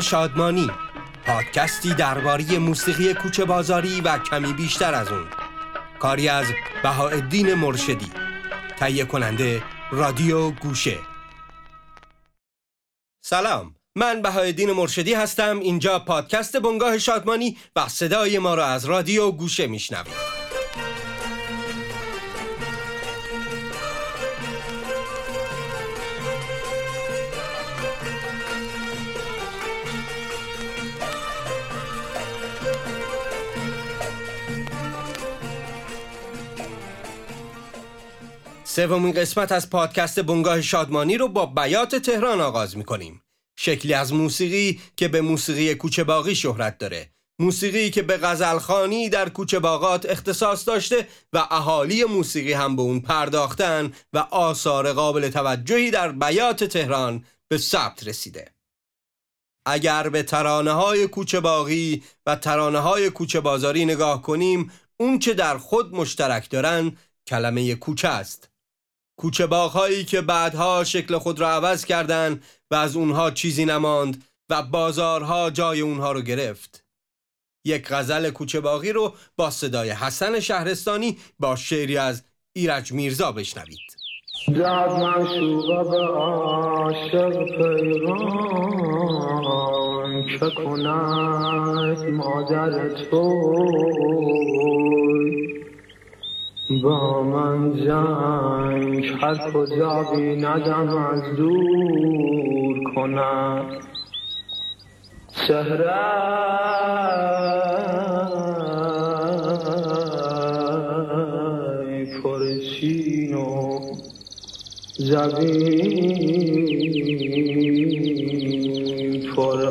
شادمانی. پادکستی درباره موسیقی کوچه بازاری و کمی بیشتر از اون. کاری از بهاءالدین مرشدی. تهیه کننده رادیو گوشه. سلام من بهاءالدین مرشدی هستم. اینجا پادکست بنگاه شادمانی و صدای ما را از رادیو گوشه میشنوید. سومین قسمت از پادکست بنگاه شادمانی رو با بیات تهران آغاز می کنیم. شکلی از موسیقی که به موسیقی کوچه باقی شهرت داره. موسیقی که به غزلخانی در کوچه باغات اختصاص داشته و اهالی موسیقی هم به اون پرداختن و آثار قابل توجهی در بیات تهران به ثبت رسیده. اگر به ترانه های کوچه باقی و ترانه های کوچه بازاری نگاه کنیم اون که در خود مشترک دارن کلمه کوچه است کوچه باغهایی که بعدها شکل خود را عوض کردند و از اونها چیزی نماند و بازارها جای اونها رو گرفت. یک غزل کوچه باغی رو با صدای حسن شهرستانی با شعری از ایرج میرزا بشنوید. داد منشوبه به عاشق پیغام که کند مادر تو با من جنگ هر کجا ندم از دور کنم. چهره پرچین و زبین پر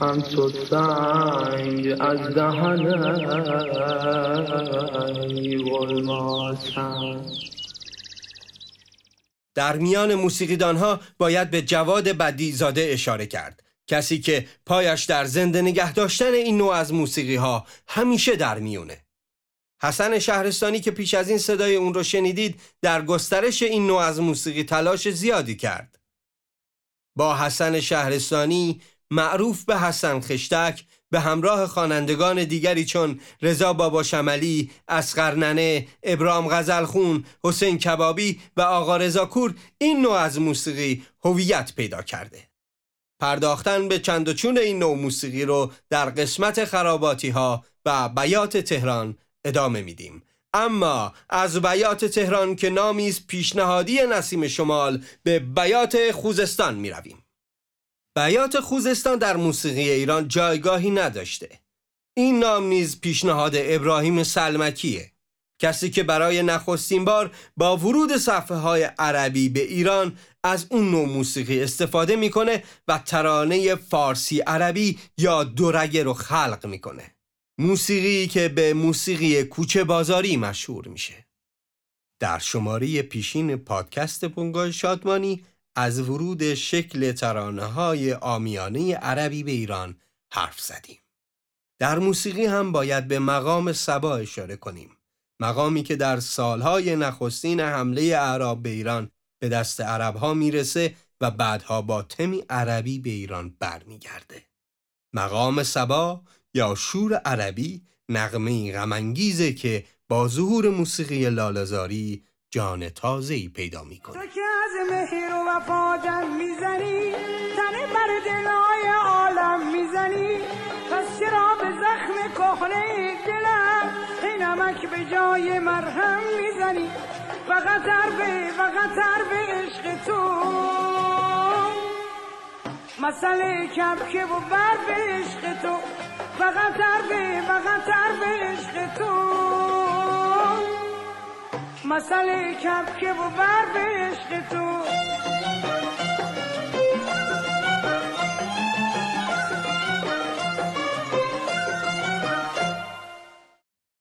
هم تو سنگ از دهن در میان موسیقیدان ها باید به جواد بدی زاده اشاره کرد. کسی که پایش در زنده نگه داشتن این نوع از موسیقی ها همیشه در میونه. حسن شهرستانی که پیش از این صدای اون رو شنیدید در گسترش این نوع از موسیقی تلاش زیادی کرد. با حسن شهرستانی معروف به حسن خشتک به همراه خوانندگان دیگری چون رضا بابا شملی، اسقر ننه، ابرام غزلخون، حسین کبابی و آقا رضا کور این نوع از موسیقی هویت پیدا کرده. پرداختن به چند و چون این نوع موسیقی رو در قسمت خراباتی ها و بیات تهران ادامه میدیم اما از بیات تهران که نامیز پیشنهادی نسیم شمال به بیات خوزستان می رویم. بیات خوزستان در موسیقی ایران جایگاهی نداشته. این نام نیز پیشنهاد ابراهیم سلمکیه. کسی که برای نخستین بار با ورود صفحه های عربی به ایران از اون نوع موسیقی استفاده می‌کنه و ترانه فارسی عربی یا دورگه رو خلق می‌کنه. موسیقی که به موسیقی کوچه بازاری مشهور میشه. در شماره پیشین پادکست بنگاه شادمانی از ورود شکل ترانه های آمیانه عربی به ایران حرف زدیم در موسیقی هم باید به مقام سبا اشاره کنیم مقامی که در سالهای نخستین حمله اعراب به ایران به دست عرب ها می‌رسه و بعدها با تمی عربی به ایران برمیگرده. مقام سبا یا شور عربی نغمه غمانگیزه که با ظهور موسیقی لالزاری جان تازه‌ای پیدا می‌کنه. تو که از مهر و وفا می‌زنی تن بر دلای عالم می‌زنی. پس چرا به زخم کهنه دلم نمک به جای مرهم می‌زنی؟ فقط به فقط به عشق تو. مسئله کبکه و بر به عشق تو. فقط به فقط به عشق تو. مسئله کف که و بر به عشق تو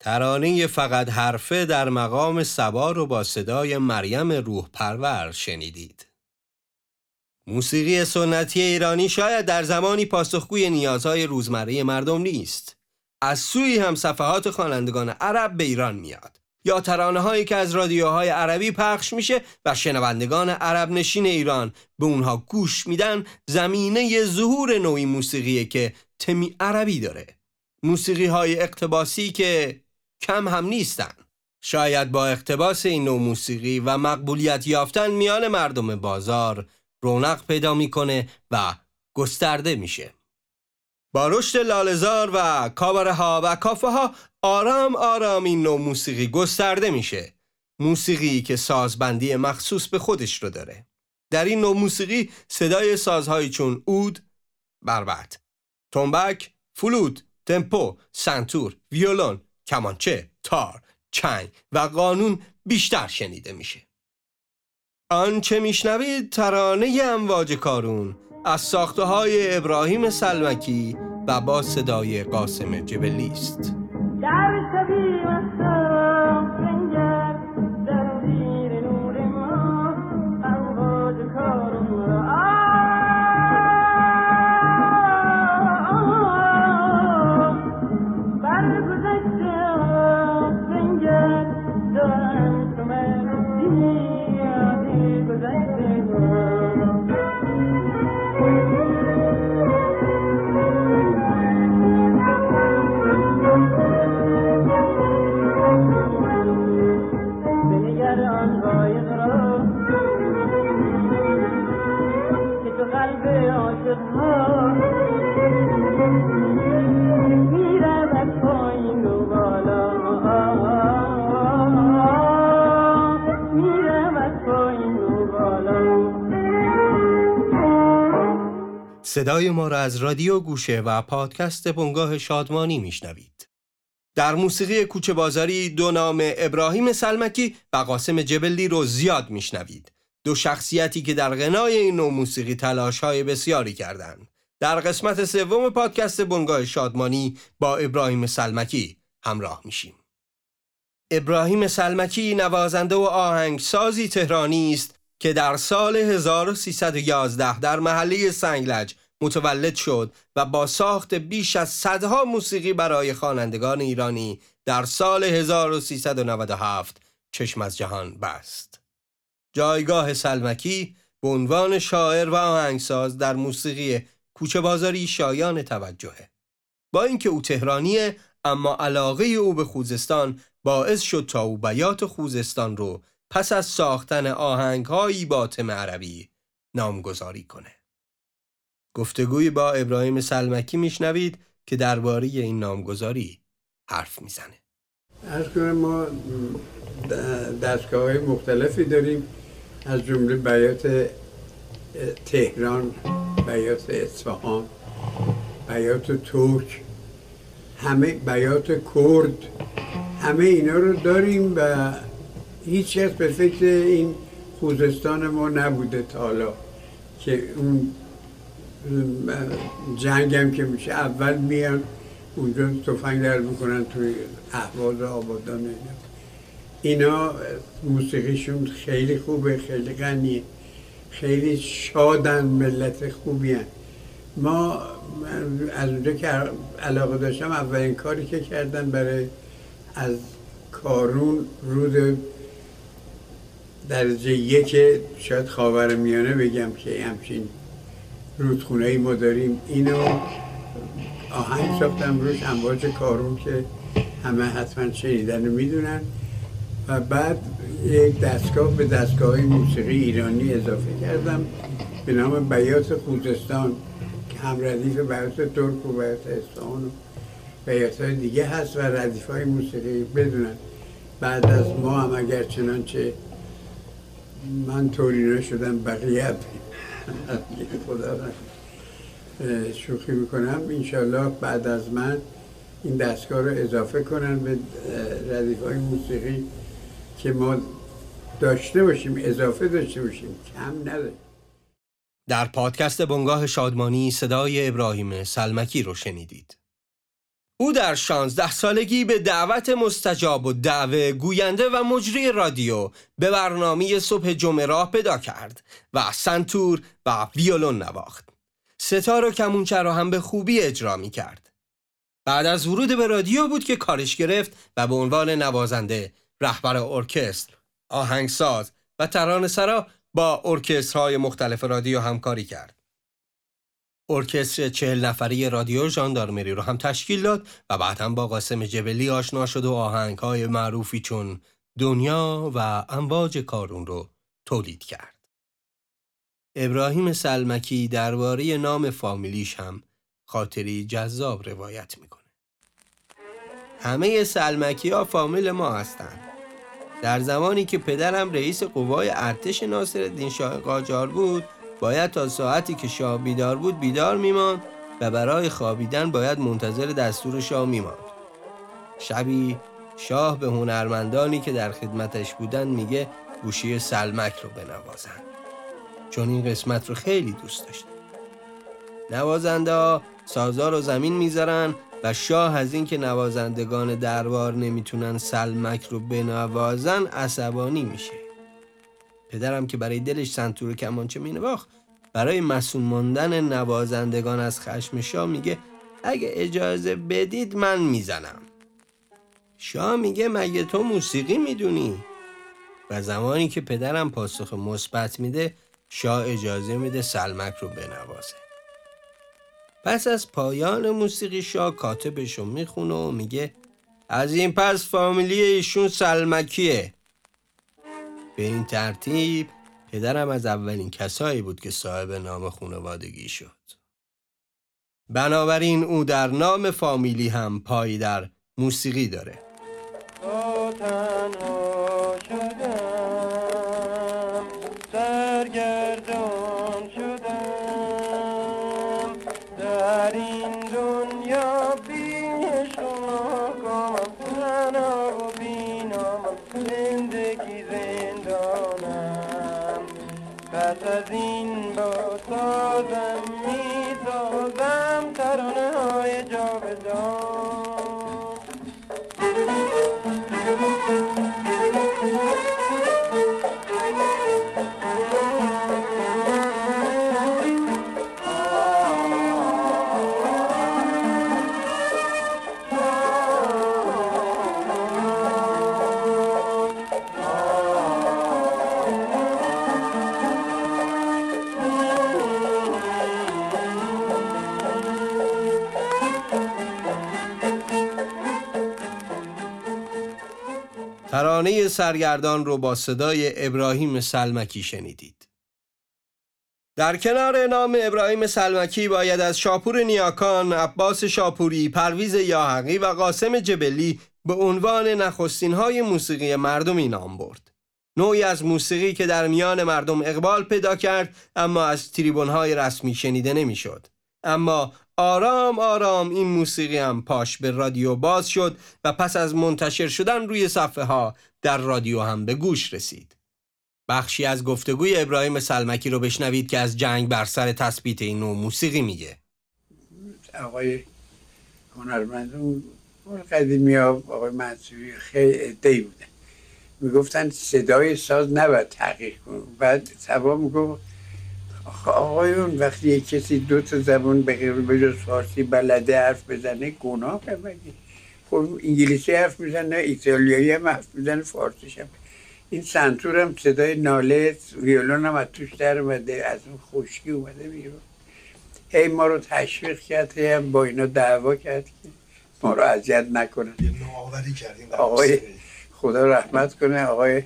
ترانه فقط حرفه در مقام سبا رو با صدای مریم روح پرور شنیدید. موسیقی سنتی ایرانی شاید در زمانی پاسخگوی نیازهای روزمره مردم نیست. از سوی هم صفحات خوانندگان عرب به ایران میاد یا ترانه هایی که از رادیوهای عربی پخش میشه و شنوندگان عرب نشین ایران به اونها گوش میدن زمینه ظهور نوعی موسیقی که تمی عربی داره. موسیقی های اقتباسی که کم هم نیستن. شاید با اقتباس این نوع موسیقی و مقبولیت یافتن میان مردم بازار رونق پیدا می‌کنه و گسترده میشه. با رشد لالزار و کابره ها و کافه ها آرام آرام این نوع موسیقی گسترده میشه موسیقی که سازبندی مخصوص به خودش رو داره در این نوع موسیقی صدای سازهایی چون اود، بربت، تنبک، فلوت، تمپو، سنتور، ویولون، کمانچه، تار، چنگ و قانون بیشتر شنیده میشه. آنچه میشنوید ترانه امواج کارون از ساخته های ابراهیم سلمکی و با صدای قاسم جبلی است. صدای ما را از رادیو گوشه و پادکست بنگاه شادمانی میشنوید. در موسیقی کوچه بازاری دو نام ابراهیم سلمکی و قاسم جبلی رو زیاد میشنوید. دو شخصیتی که در غنای این نوع موسیقی تلاش های بسیاری کردند. در قسمت سوم پادکست بنگاه شادمانی با ابراهیم سلمکی همراه میشیم. ابراهیم سلمکی نوازنده و آهنگسازی تهرانی است که در سال 1311 در محله سنگلج متولد شد و با ساخت بیش از صدها موسیقی برای خوانندگان ایرانی در سال 1397 چشم از جهان بست. جایگاه سلمکی به عنوان شاعر و آهنگساز در موسیقی کوچه بازاری شایان توجهه. با اینکه او تهرانیه اما علاقه او به خوزستان باعث شد تا او بیات خوزستان رو پس از ساختن آهنگهایی با تم عربی نامگذاری کنه. گفتگوی با ابراهیم سلمکی میشنوید که درباره این نامگذاری حرف می‌زنه. از کنم ما دستگاه های مختلفی داریم از جمله بیات تهران بیات اصفهان بیات ترک همه بیات کرد همه اینا رو داریم و هیچ کس به فکر این خوزستان ما نبوده تا حالا که اون جنگ هم که میشه اول میان اونجا تفنگ در می‌کنن توی احواز آبادان اینا اینا موسیقیشون خیلی خوبه خیلی غنیه خیلی شادن ملت خوبی هن. ما از اونجا که علاقه داشتم اولین کاری که کردن برای از کارون رود درجه یک شاید خاور میانه بگم که همچین رودخونه ای ما داریم. اینو آهنگ ساختم روش امواج کارون که همه حتما شنیدن می‌دونن. و بعد یک دستگاه به دستگاه موسیقی ایرانی اضافه کردم به نام بیات خوزستان که هم ردیف بیات ترک و بیات اصفهان و بیات های دیگه هست و ردیف های موسیقی بدونن. بعد از ما هم اگر چنانچه من تورینا شدم بقیه خدا شوخی می‌کنم. انشالله بعد از من این دستگاه رو اضافه کنن به ردیف های موسیقی که ما داشته باشیم اضافه داشته باشیم. کم نداریم در پادکست بنگاه شادمانی صدای ابراهیم سلمکی رو شنیدید. او در شانزده سالگی به دعوت مستجاب و دعوه گوینده و مجری رادیو به برنامه صبح جمعه پیدا کرد و سنتور و ویولون نواخت. ستار و کمونچه را هم به خوبی اجرا می کرد. بعد از ورود به رادیو بود که کارش گرفت و به عنوان نوازنده، رهبر ارکستر، آهنگساز و ترانه سرا با ارکسترهای مختلف رادیو همکاری کرد. ارکستر چهل نفری رادیو ژاندارمری رو هم تشکیل داد و بعد هم با قاسم جبلی آشنا شد و آهنگ های معروفی چون دنیا و امواج کارون رو تولید کرد. ابراهیم سلمکی درباره نام فامیلیش هم خاطری جذاب روایت می‌کنه. همه سلمکی ها فامیل ما هستند. در زمانی که پدرم رئیس قوای ارتش ناصر شاه قاجار بود باید تا ساعتی که شاه بیدار بود بیدار میماند و برای خوابیدن باید منتظر دستور شاه میماند. شبی شاه به هنرمندانی که در خدمتش بودن میگه گوشی سلمک رو بنوازن چون این قسمت رو خیلی دوست داشت نوازنده ها سازا رو زمین می‌ذارن و شاه از اینکه نوازندگان دربار نمی‌تونن سلمک رو بنوازن عصبانی میشه. پدرم که برای دلش سنتور کمانچه مینواخت برای مسون ماندن نوازندگان از خشم شاه میگه اگه اجازه بدید من می‌زنم. شاه میگه مگه تو موسیقی می‌دونی؟ و زمانی که پدرم پاسخ مثبت میده شاه اجازه میده سلمک رو بنوازه. پس از پایان موسیقی شاه کاتبش رو می‌خونه و میگه از این پس فامیلی ایشون سلمکیه. به این ترتیب پدرم از اولین کسایی بود که صاحب نام خانوادگی شد. بنابراین او در نام فامیلی هم پایی در موسیقی داره. ترانه سرگردان رو با صدای ابراهیم سلمکی شنیدید. در کنار نام ابراهیم سلمکی باید از شاپور نیاکان، عباس شاپوری، پرویز یاحقی و قاسم جبلی به عنوان نخستین های موسیقی مردمی نام برد. نوعی از موسیقی که در میان مردم اقبال پیدا کرد اما از تریبون های رسمی شنیده نمی‌شد. اما آرام آرام این موسیقی هم پاش به رادیو باز شد و پس از منتشر شدن روی صفحه ها در رادیو هم به گوش رسید. بخشی از گفتگوی ابراهیم سلمکی رو بشنوید که از جنگ بر سر تثبیت این نوع موسیقی میگه. آقای هنرمند اون قدیمی ها آقای منصوری خیلی ادهی بودن می‌گفتن صدای ساز نباید تحقیق کن بعد سبا می‌گفت آقایون وقتی یک کسی دو تا زبان به غیر بجز فارسی بلده حرف بزنه گناه مگه؟ خب انگلیسی حرف می‌زنه ایتالیایی هم حرف می‌زنه فارسیش هم. این سنتور هم صدای ناله ویولون هم از توش در اومده از اون خشکی اومده بیرون. هی ما رو تشویق کرد هی هم با اینا دعوا کرد که ما رو اذیت نکنن. آقای خدا رحمت کنه آقای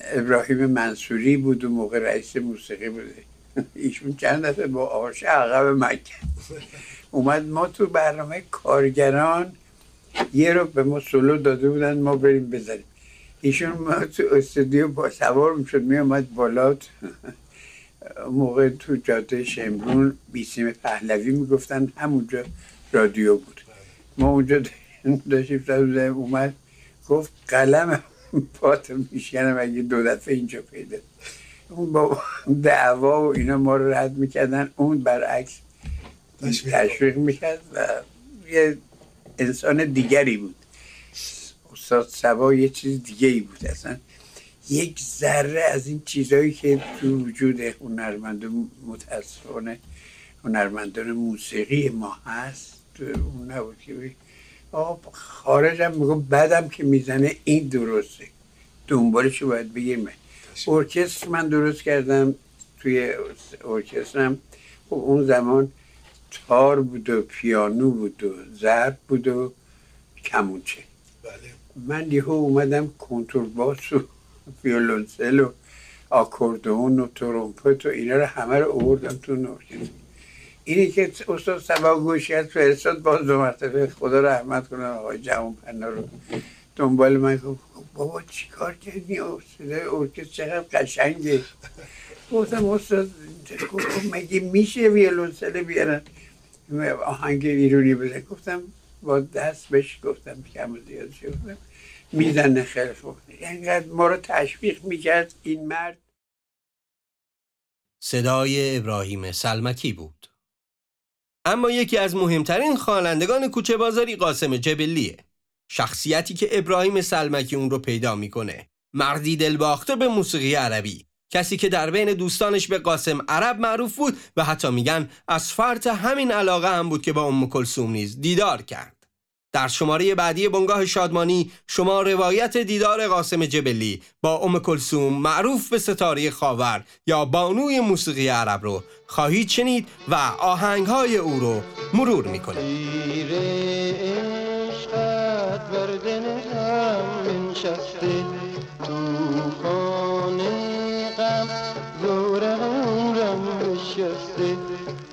ابراهیم منصوری بود و موقع رئیس موسیقی بوده. ایشون چند دفعه با آش عقب مکه. اومد ما تو برنامه کارگران یه رو به ما سلو داده بودن ما بریم بزنیم ایشون ما تو استودیو با سوار می‌شد می اومد بالا. موقع تو جاده شمرون بیسیم پهلوی می‌گفتن همونجا رادیو بود. ما اونجا داشتیم اومد گفت قلم پات میشکنم اگه دو دفعه اینجا پیدا. اون با دعوا و اینا ما رو رد می‌کردن اون برعکس تشویق می‌کرد. و یه انسان دیگری بود. استاد سبا یه چیز دیگه ای بود اصلا. یک ذره از این چیزهایی که تو وجود هنرمندان متاسفانه هنرمندان موسیقی ما هست اون نبود که خارجم میگم بعدم که می‌زنه این درسته. دنبالش باید بگیرم ارکستر من درست کردم توی ارکسترم خب اون زمان تار بود و پیانو بود و ضرب بود و کمونچه. بله. من یهو اومدم کنترباس و ویولونسل و آکوردون و ترومپت و اینا رو همه رو آوردم تو ارکستر. اینی که استاد سبا گوشیت فرستاد باز دو مرتبه خدا رحمت کنه آقای جوان پنا رو. دنبال من گفت بابا چی کار کردی؟ صدای ارکستر چقدر قشنگه. گفتم استاد مگه میشه ویولونسل بیارن؟ آهنگ ایرونی بزن. گفتم با دست بهش گفتم کم زیاد گفتم می‌زنه خیلی خوب. اینقدر ما رو تشویق می‌کرد این مرد. صدای ابراهیم سلمکی بود. اما یکی از مهمترین خوانندگان کوچه بازاری قاسم جبلیه. شخصیتی که ابراهیم سلمکی اون رو پیدا می‌کنه. مردی دلباخته به موسیقی عربی. کسی که در بین دوستانش به قاسم عرب معروف بود و حتی میگن از فرط همین علاقه هم بود که با ام کلثوم نیز دیدار کرد. در شماره بعدی بنگاه شادمانی شما روایت دیدار قاسم جبلی با ام کلسوم معروف به ستاره خاور یا بانوی موسیقی عرب رو خواهید شنید و آهنگهای او رو مرور می‌کنید نشسته تو خانه غم دور غورم نشسته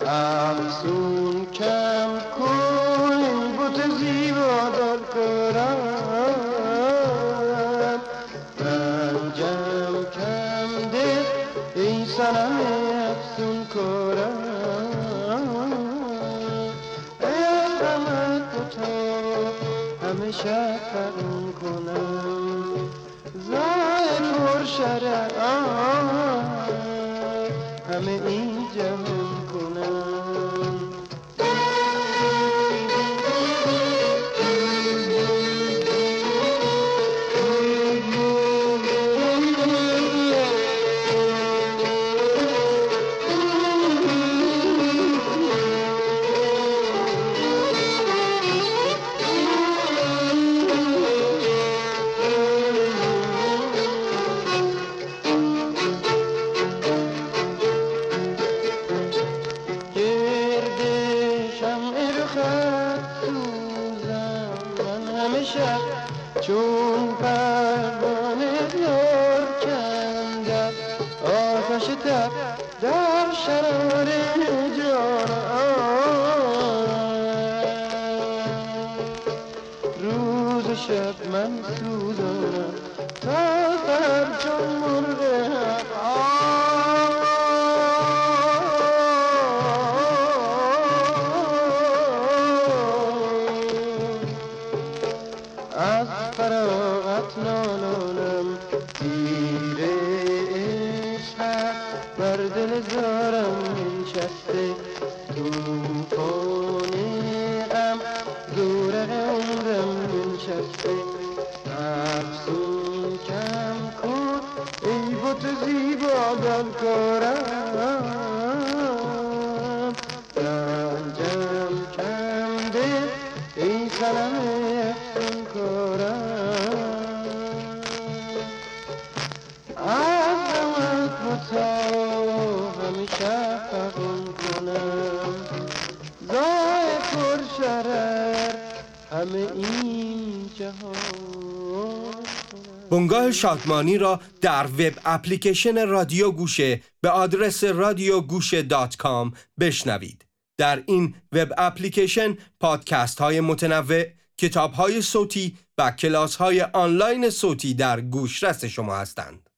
افسون کم کن این بوت زیبا دار کرم رنجم کم ده این سنم افسون کرم شفق کنم. زن پر همه این جمع بنگاه شادمانی را در web application رادیو گوشه به آدرس رادیوگوشه dot com بشنوید. در این web application پادکست های متنوع، کتاب های صوتی و کلاس های آنلاین صوتی در گوشرس شما هستند.